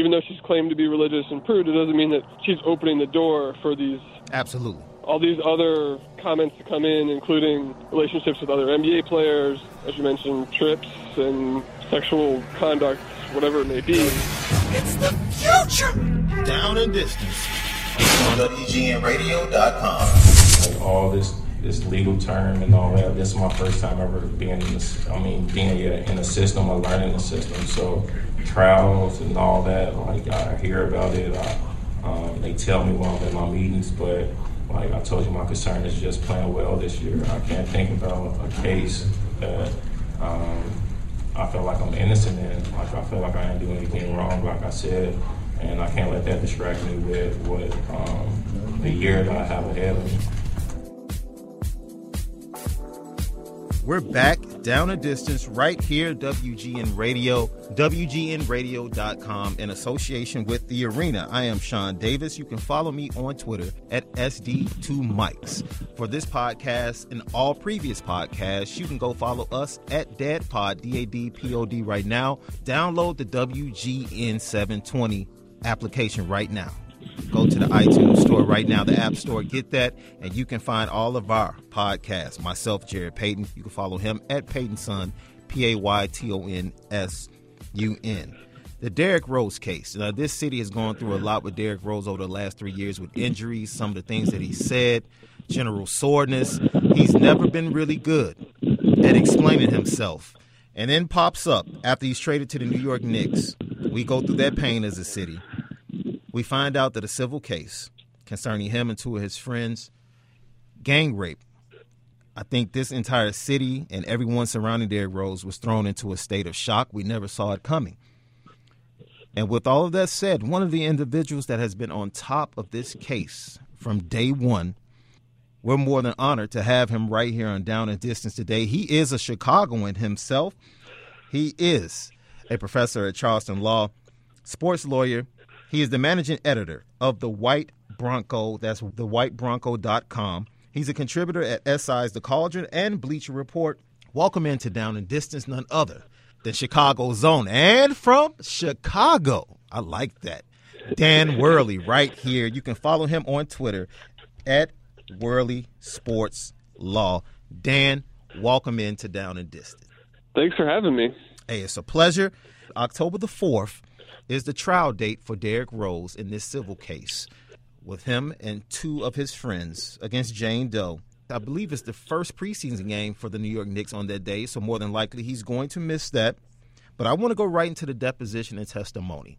even though she's claimed to be religious and prude, it doesn't mean that she's opening the door for these Absolutely. all these other comments to come in, including relationships with other NBA players, as you mentioned, trips and sexual conduct, whatever it may be. It's the future. Down and distance. On WGNradio.com. like all this this legal term and all that. This is my first time ever being in this. I mean, being in the system or learning the system. So trials and all that. Like I hear about it. I, um, they tell me when I'm in my meetings, but like I told you, my concern is just playing well this year. I can't think about a case that. Um, I feel like I'm innocent in. Like I feel like I didn't do anything wrong, like I said, and I can't let that distract me with what um, the year that I have ahead of me. We're back down a distance right here, WGN Radio, WGNradio.com, in association with The Arena. I am Shaun Davis. You can follow me on Twitter at SD2Mics. For this podcast and all previous podcasts, you can go follow us at DADPOD, D A D P O D, right now. Download the WGN 720 application right now. Go to the iTunes store right now, the App Store, get that, and you can find all of our podcasts. Myself, Jarrett Payton. You can follow him at Payton Son, P A Y T O N S U N. The Derrick Rose case. Now, this city has gone through a lot with Derrick Rose over the last three years with injuries, some of the things that he said, general soreness. He's never been really good at explaining himself. And then pops up after he's traded to the New York Knicks. We go through that pain as a city we find out that a civil case concerning him and two of his friends, gang rape. I think this entire city and everyone surrounding Derrick Rose was thrown into a state of shock. We never saw it coming. And with all of that said, one of the individuals that has been on top of this case from day one, we're more than honored to have him right here on Down and Distance today. He is a Chicagoan himself. He is a professor at Charleston Law, sports lawyer, he is the managing editor of the White Bronco. That's thewhitebronco.com. He's a contributor at SI's The Cauldron and Bleacher Report. Welcome into Down and Distance, none other than Chicago Zone. And from Chicago, I like that. Dan Werly, right here. You can follow him on Twitter at Werly Sports Law. Dan, welcome into Down and Distance. Thanks for having me. Hey, it's a pleasure. October the 4th, is the trial date for Derrick Rose in this civil case with him and two of his friends against Jane Doe. I believe it's the first preseason game for the New York Knicks on that day, so more than likely he's going to miss that. But I want to go right into the deposition and testimony.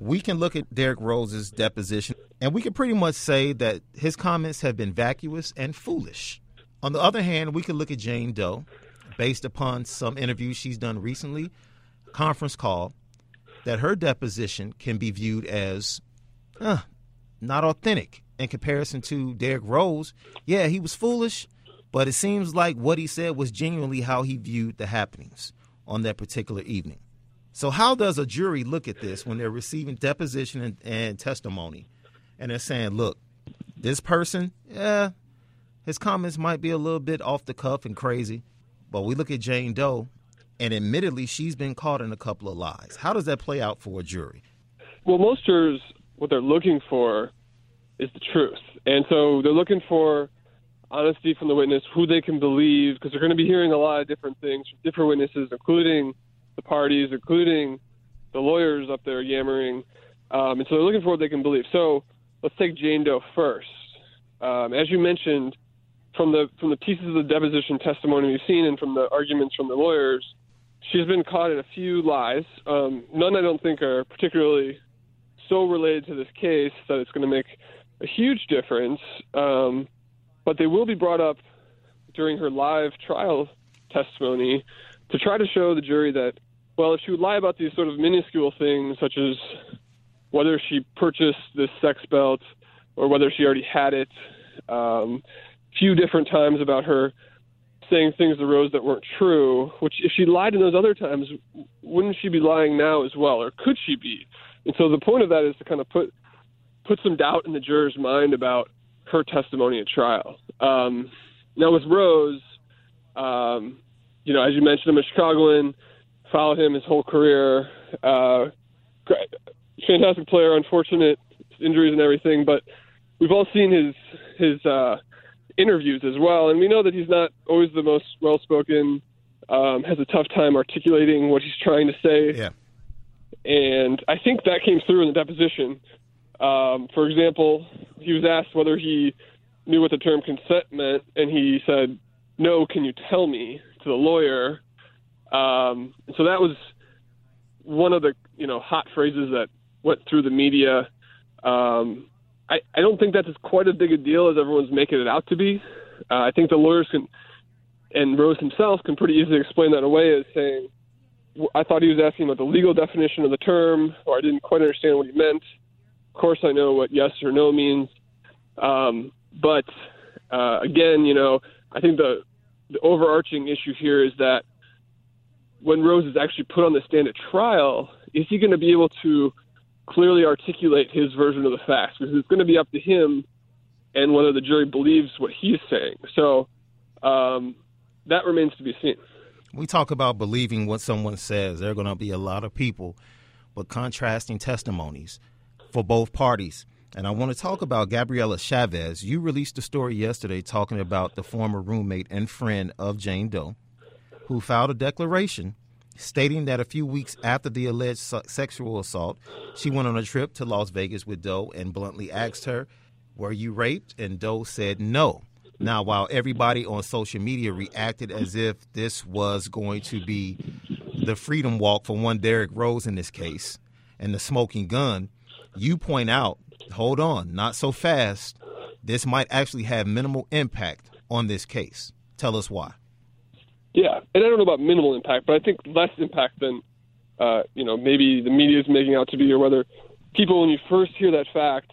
We can look at Derrick Rose's deposition, and we can pretty much say that his comments have been vacuous and foolish. On the other hand, we can look at Jane Doe, based upon some interviews she's done recently, conference call, that her deposition can be viewed as uh, not authentic in comparison to Derrick Rose. Yeah, he was foolish, but it seems like what he said was genuinely how he viewed the happenings on that particular evening. So, how does a jury look at this when they're receiving deposition and, and testimony and they're saying, look, this person, yeah, his comments might be a little bit off the cuff and crazy, but we look at Jane Doe and admittedly, she's been caught in a couple of lies. How does that play out for a jury? Well, most jurors, what they're looking for is the truth. And so they're looking for honesty from the witness, who they can believe, because they're going to be hearing a lot of different things from different witnesses, including the parties, including the lawyers up there yammering. Um, and so they're looking for what they can believe. So let's take Jane Doe first. Um, as you mentioned, from the from the pieces of the deposition testimony we've seen and from the arguments from the lawyers, she's been caught in a few lies. Um, none I don't think are particularly so related to this case that it's going to make a huge difference. Um, but they will be brought up during her live trial testimony to try to show the jury that, well, if she would lie about these sort of minuscule things, such as whether she purchased this sex belt or whether she already had it, um, few different times about her saying things to Rose that weren't true, which if she lied in those other times, wouldn't she be lying now as well, or could she be? And so the point of that is to kind of put put some doubt in the juror's mind about her testimony at trial. Um, now with Rose, um, you know, as you mentioned, I'm a Chicagoan, followed him his whole career. Uh, fantastic player, unfortunate injuries and everything, but we've all seen his his uh, interviews as well, and we know that he's not always the most well spoken. Um, has a tough time articulating what he's trying to say. Yeah. And I think that came through in the deposition. Um, for example, he was asked whether he knew what the term consent meant, and he said, "No, can you tell me?" to the lawyer. Um, so that was one of the you know hot phrases that went through the media. Um, I, I don't think that's quite as big a deal as everyone's making it out to be. Uh, I think the lawyers can, and Rose himself can pretty easily explain that away as saying, I thought he was asking about the legal definition of the term, or I didn't quite understand what he meant. Of course, I know what yes or no means. Um, but uh, again, you know, I think the the overarching issue here is that when Rose is actually put on the stand at trial, is he going to be able to clearly articulate his version of the facts? Because it's going to be up to him and whether the jury believes what he's saying. So um, that remains to be seen. We talk about believing what someone says. There are going to be a lot of people with contrasting testimonies for both parties. And I want to talk about Gabriela Chavez. You released a story yesterday talking about the former roommate and friend of Jane Doe, who filed a declaration stating that a few weeks after the alleged sexual assault, she went on a trip to Las Vegas with Doe and bluntly asked her, Were you raped? And Doe said no. Now, while everybody on social media reacted as if this was going to be the freedom walk for one Derrick Rose in this case and the smoking gun, you point out hold on, not so fast. This might actually have minimal impact on this case. Tell us why. Yeah, and I don't know about minimal impact, but I think less impact than uh, you know maybe the media is making out to be, or whether people when you first hear that fact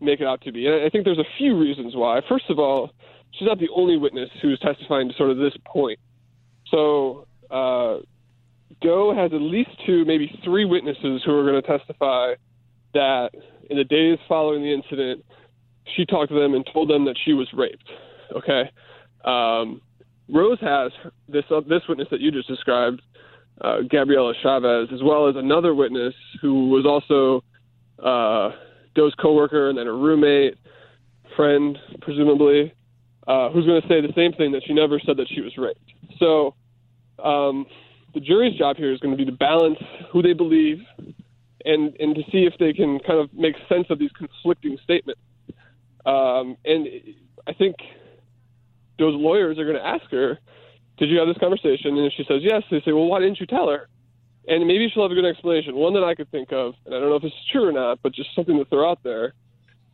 make it out to be. And I think there's a few reasons why. First of all, she's not the only witness who's testifying to sort of this point. So uh, Doe has at least two, maybe three witnesses who are going to testify that in the days following the incident, she talked to them and told them that she was raped. Okay. Um, Rose has this uh, this witness that you just described, uh, Gabriela Chavez, as well as another witness who was also uh, Doe's coworker and then a roommate, friend, presumably, uh, who's going to say the same thing that she never said that she was raped. So um, the jury's job here is going to be to balance who they believe and and to see if they can kind of make sense of these conflicting statements. Um, and I think those lawyers are going to ask her, "Did you have this conversation?" And if she says yes, they say, "Well, why didn't you tell her?" And maybe she'll have a good explanation. One that I could think of, and I don't know if this is true or not, but just something to throw out there,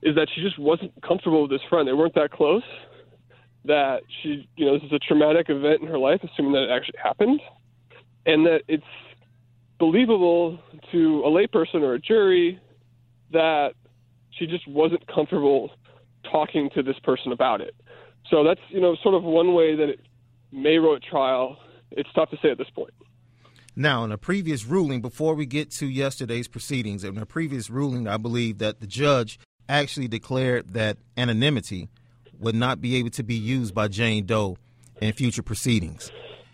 is that she just wasn't comfortable with this friend. They weren't that close. That she, you know, this is a traumatic event in her life, assuming that it actually happened, and that it's believable to a layperson or a jury that she just wasn't comfortable talking to this person about it. So that's you know sort of one way that it may at trial. It's tough to say at this point. Now, in a previous ruling, before we get to yesterday's proceedings, in a previous ruling, I believe that the judge actually declared that anonymity would not be able to be used by Jane Doe in future proceedings.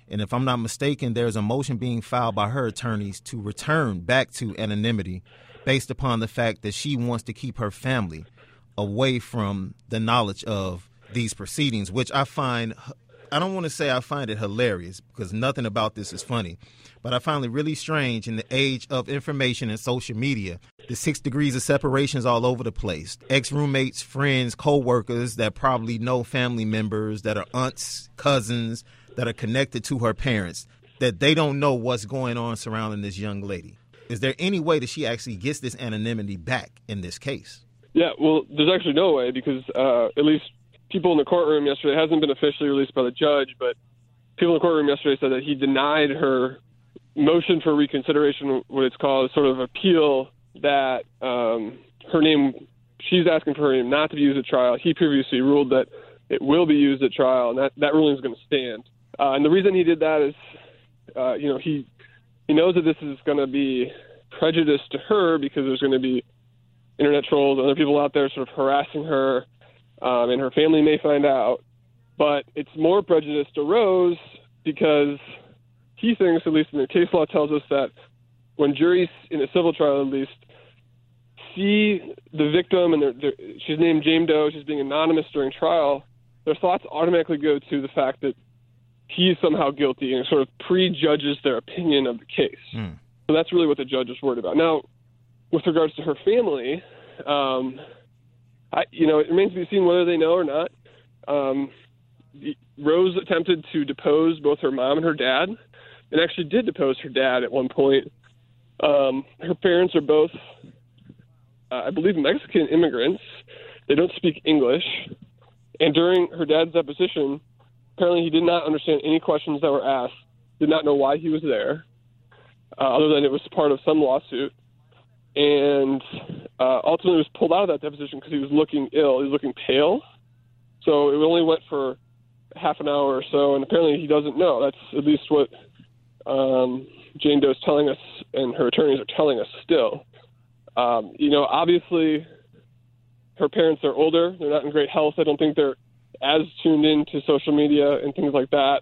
And if I'm not mistaken, there's a motion being filed by her attorneys to return back to anonymity based upon the fact that she wants to keep her family away from the knowledge of these proceedings, which I find, I don't want to say I find it hilarious because nothing about this is funny, but I find it really strange in the age of information and social media. The six degrees of separations all over the place. Ex roommates, friends, co workers that probably know family members that are aunts, cousins, that are connected to her parents that they don't know what's going on surrounding this young lady. Is there any way that she actually gets this anonymity back in this case? Yeah, well, there's actually no way because uh, at least people in the courtroom yesterday it hasn't been officially released by the judge, but people in the courtroom yesterday said that he denied her motion for reconsideration, what it's called, sort of appeal that um, her name, she's asking for her name not to be used at trial. He previously ruled that it will be used at trial, and that, that ruling is going to stand. Uh, and the reason he did that is, uh, you know, he he knows that this is going to be prejudice to her because there's going to be internet trolls, and other people out there sort of harassing her, um, and her family may find out. But it's more prejudice to Rose because he thinks, at least in the case law tells us that when juries in a civil trial, at least see the victim and they're, they're, she's named Jane Doe, she's being anonymous during trial, their thoughts automatically go to the fact that he's somehow guilty and sort of prejudges their opinion of the case. Mm. So that's really what the judge is worried about. Now, with regards to her family, um, I, you know, it remains to be seen whether they know or not. Um, Rose attempted to depose both her mom and her dad, and actually did depose her dad at one point. Um, her parents are both, uh, I believe, Mexican immigrants. They don't speak English. And during her dad's deposition, apparently he did not understand any questions that were asked, did not know why he was there, uh, other than it was part of some lawsuit, and uh, ultimately was pulled out of that deposition because he was looking ill. He was looking pale. So it only went for half an hour or so, and apparently he doesn't know. That's at least what um, Jane Doe is telling us, and her attorneys are telling us still. Um, you know, obviously, her parents are older. They're not in great health. I don't think they're as tuned into social media and things like that.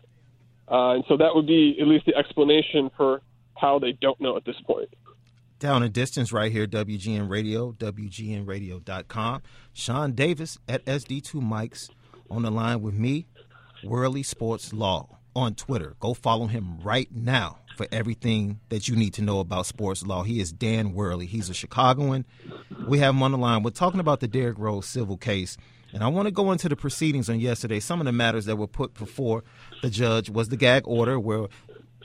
Uh, and so that would be at least the explanation for how they don't know at this point. Down in distance, right here, WGN Radio, WGNRadio.com. Shaun Davis at SD2 Mics on the line with me, Werly Sports Law on Twitter. Go follow him right now for everything that you need to know about sports law. He is Dan Werly. He's a Chicagoan. We have him on the line. We're talking about the Derrick Rose civil case. And I want to go into the proceedings on yesterday. Some of the matters that were put before the judge was the gag order, where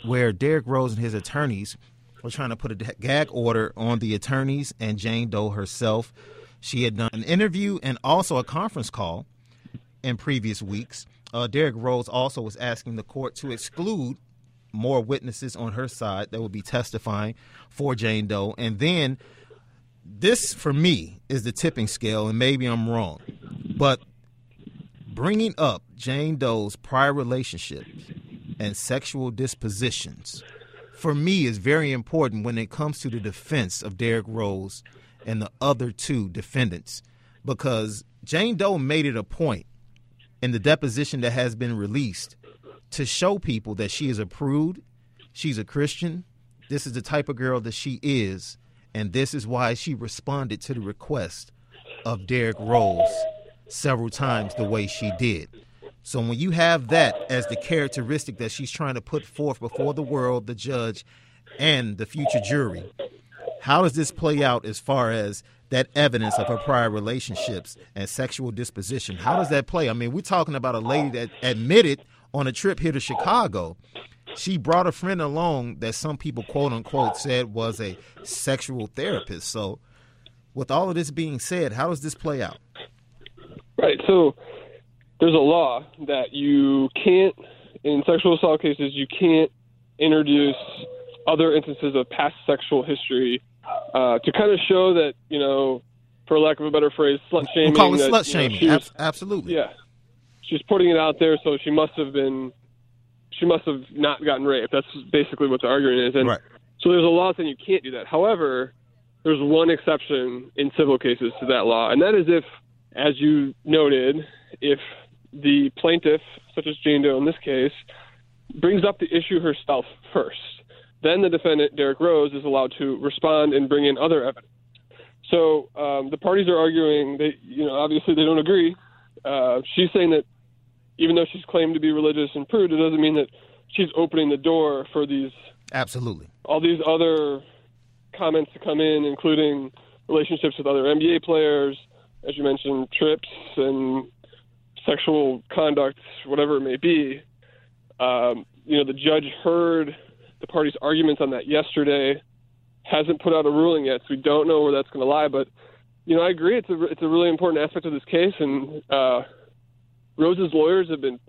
where Derrick Rose and his attorneys were trying to put a gag order on the attorneys and Jane Doe herself. She had done an interview and also a conference call in previous weeks. Uh, Derrick Rose also was asking the court to exclude more witnesses on her side that would be testifying for Jane Doe. And then this, for me, is the tipping scale, and maybe I'm wrong, but bringing up Jane Doe's prior relationships and sexual dispositions for me is very important when it comes to the defense of Derrick Rose and the other two defendants because Jane Doe made it a point in the deposition that has been released to show people that she is a prude, she's a Christian, this is the type of girl that she is, and this is why she responded to the request of Derrick Rose several times the way she did. So when you have that as the characteristic that she's trying to put forth before the world, the judge, and the future jury, how does this play out as far as that evidence of her prior relationships and sexual disposition? How does that play? I mean, we're talking about a lady that admitted on a trip here to Chicago, she brought a friend along that some people quote unquote said was a sexual therapist. So, with all of this being said, how does this play out? Right. So there's a law that you can't, in sexual assault cases, you can't introduce other instances of past sexual history uh, to kind of show that, you know, for lack of a better phrase, slut shaming. We'll call it that, slut you know, shaming. was- Ab- absolutely. yeah. She's putting it out there, so she must have been, she must have not gotten raped. That's basically what the argument is. And Right. so there's a law saying you can't do that. However, there's one exception in civil cases to that law, and that is if, as you noted, if the plaintiff, such as Jane Doe in this case, brings up the issue herself first. Then the defendant, Derrick Rose, is allowed to respond and bring in other evidence. So um, the parties are arguing. They, you know, obviously they don't agree. Uh, she's saying that even though she's claimed to be religious and prude, it doesn't mean that she's opening the door for these Absolutely. all these other comments to come in, including relationships with other NBA players, as you mentioned, trips and sexual conduct, whatever it may be. Um, you know, the judge heard the parties' arguments on that yesterday, hasn't put out a ruling yet, so we don't know where that's going to lie. But you know, I agree. It's a it's a really important aspect of this case, and uh, Rose's lawyers have been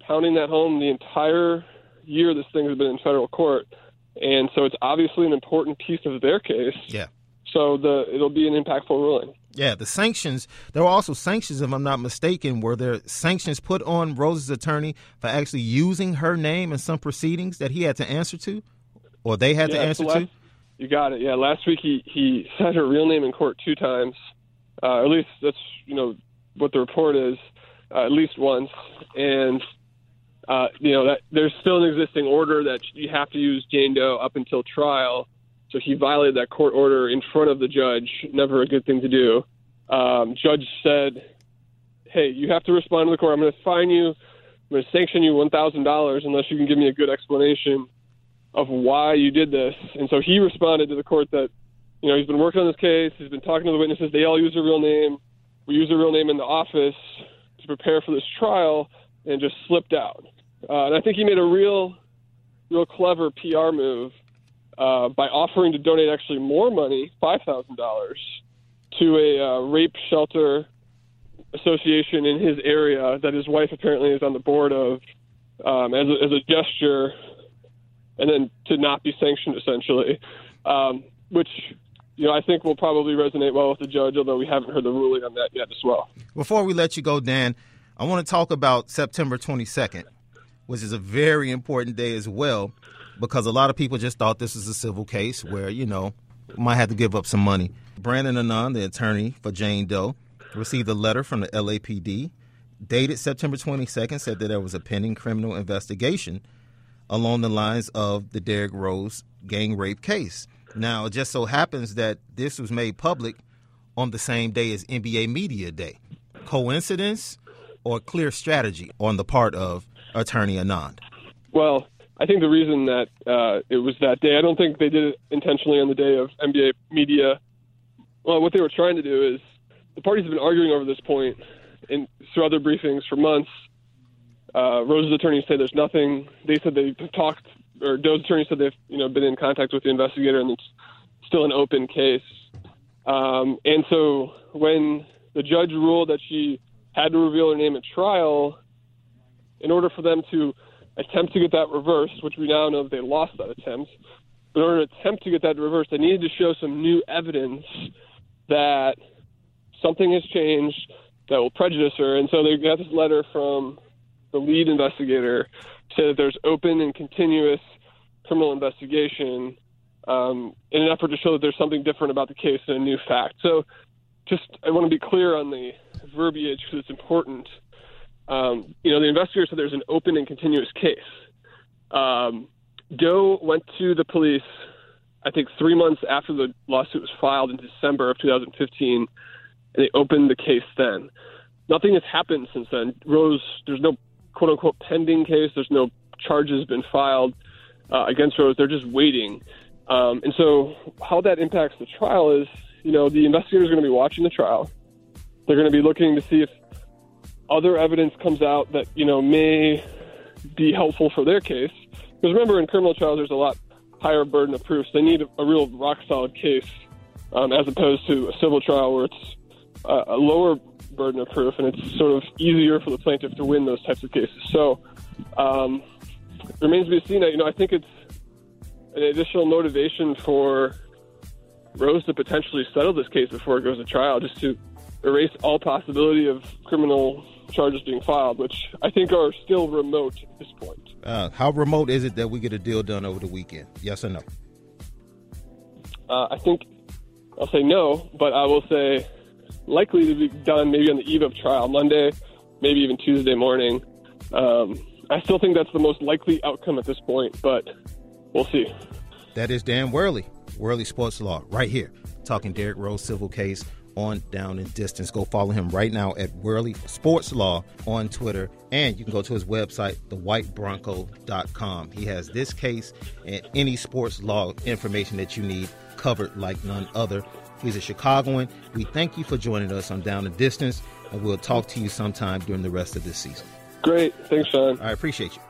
pounding that home the entire year this thing has been in federal court, and so it's obviously an important piece of their case. Yeah. So the it'll be an impactful ruling. Yeah, the sanctions. There were also sanctions, if I'm not mistaken. Were there sanctions put on Rose's attorney for actually using her name in some proceedings that he had to answer to, or they had to answer last- to? You got it. Yeah, last week he he said her real name in court two times. Uh, at least that's you know what the report is. Uh, at least once, and uh, you know that there's still an existing order that you have to use Jane Doe up until trial. So he violated that court order in front of the judge. Never a good thing to do. Um, judge said, "Hey, you have to respond to the court. I'm going to fine you. I'm going to sanction you one thousand dollars unless you can give me a good explanation of why you did this." And so he responded to the court that, you know, he's been working on this case. He's been talking to the witnesses. They all use their real name. We use their real name in the office to prepare for this trial, and just slipped out. Uh, and I think he made a real, real clever PR move uh, by offering to donate actually more money, five thousand dollars, to a uh, rape shelter association in his area that his wife apparently is on the board of, um, as, a, as a gesture, and then to not be sanctioned essentially, um, which you know I think will probably resonate well with the judge, although we haven't heard the ruling on that yet as well. Before we let you go, Dan, I want to talk about September 22nd, which is a very important day as well, because a lot of people just thought this was a civil case where you know might have to give up some money. Brandon Anand, the attorney for Jane Doe, received a letter from the LAPD dated September 22nd, said that there was a pending criminal investigation along the lines of the Derrick Rose gang rape case. Now, it just so happens that this was made public on the same day as NBA Media Day. Coincidence or clear strategy on the part of Attorney Anand? Well, I think the reason that uh, it was that day, I don't think they did it intentionally on the day of NBA Media. Well, what they were trying to do is the parties have been arguing over this point in through other briefings for months. Uh, Rose's attorneys say there's nothing. They said they've talked, or Doe's attorney said they've you know been in contact with the investigator, and it's still an open case. Um, and so when the judge ruled that she had to reveal her name at trial, in order for them to attempt to get that reversed, which we now know they lost that attempt, in order to attempt to get that reversed, they needed to show some new evidence that something has changed that will prejudice her. And so they got this letter from the lead investigator say that there's open and continuous criminal investigation um, in an effort to show that there's something different about the case and a new fact. So just I want to be clear on the verbiage because it's important. Um, you know, the investigator said there's an open and continuous case. Um, Doe went to the police, I think, three months after the lawsuit was filed in December of 2015, and they opened the case then. Nothing has happened since then. Rose, there's no quote unquote pending case. There's no charges been filed uh, against Rose. They're just waiting. Um, and so, how that impacts the trial is, you know, the investigators are going to be watching the trial. They're going to be looking to see if other evidence comes out that you know may be helpful for their case. Because remember, in criminal trials, there's a lot higher burden of proof. So they need a, real rock solid case, um, as opposed to a civil trial where it's uh, a lower burden of proof, and it's sort of easier for the plaintiff to win those types of cases. So um, it remains to be seen. You know, I think it's an additional motivation for Rose to potentially settle this case before it goes to trial, just to erase all possibility of criminal charges being filed, which I think are still remote at this point. Uh, how remote is it that we get a deal done over the weekend? Yes or no? Uh, I think I'll say no, but I will say likely to be done maybe on the eve of trial, Monday, maybe even Tuesday morning. Um, I still think that's the most likely outcome at this point, but we'll see. That is Dan Werly, Werly Sports Law, right here, talking Derrick Rose civil case on Down and Distance. Go follow him right now at Werly Sports Law on Twitter. And you can go to his website, thewhitebronco.com. He has this case and any sports law information that you need covered like none other. He's a Chicagoan. We thank you for joining us on Down and Distance, and we'll talk to you sometime during the rest of this season. Great. Thanks, Shaun. I appreciate you.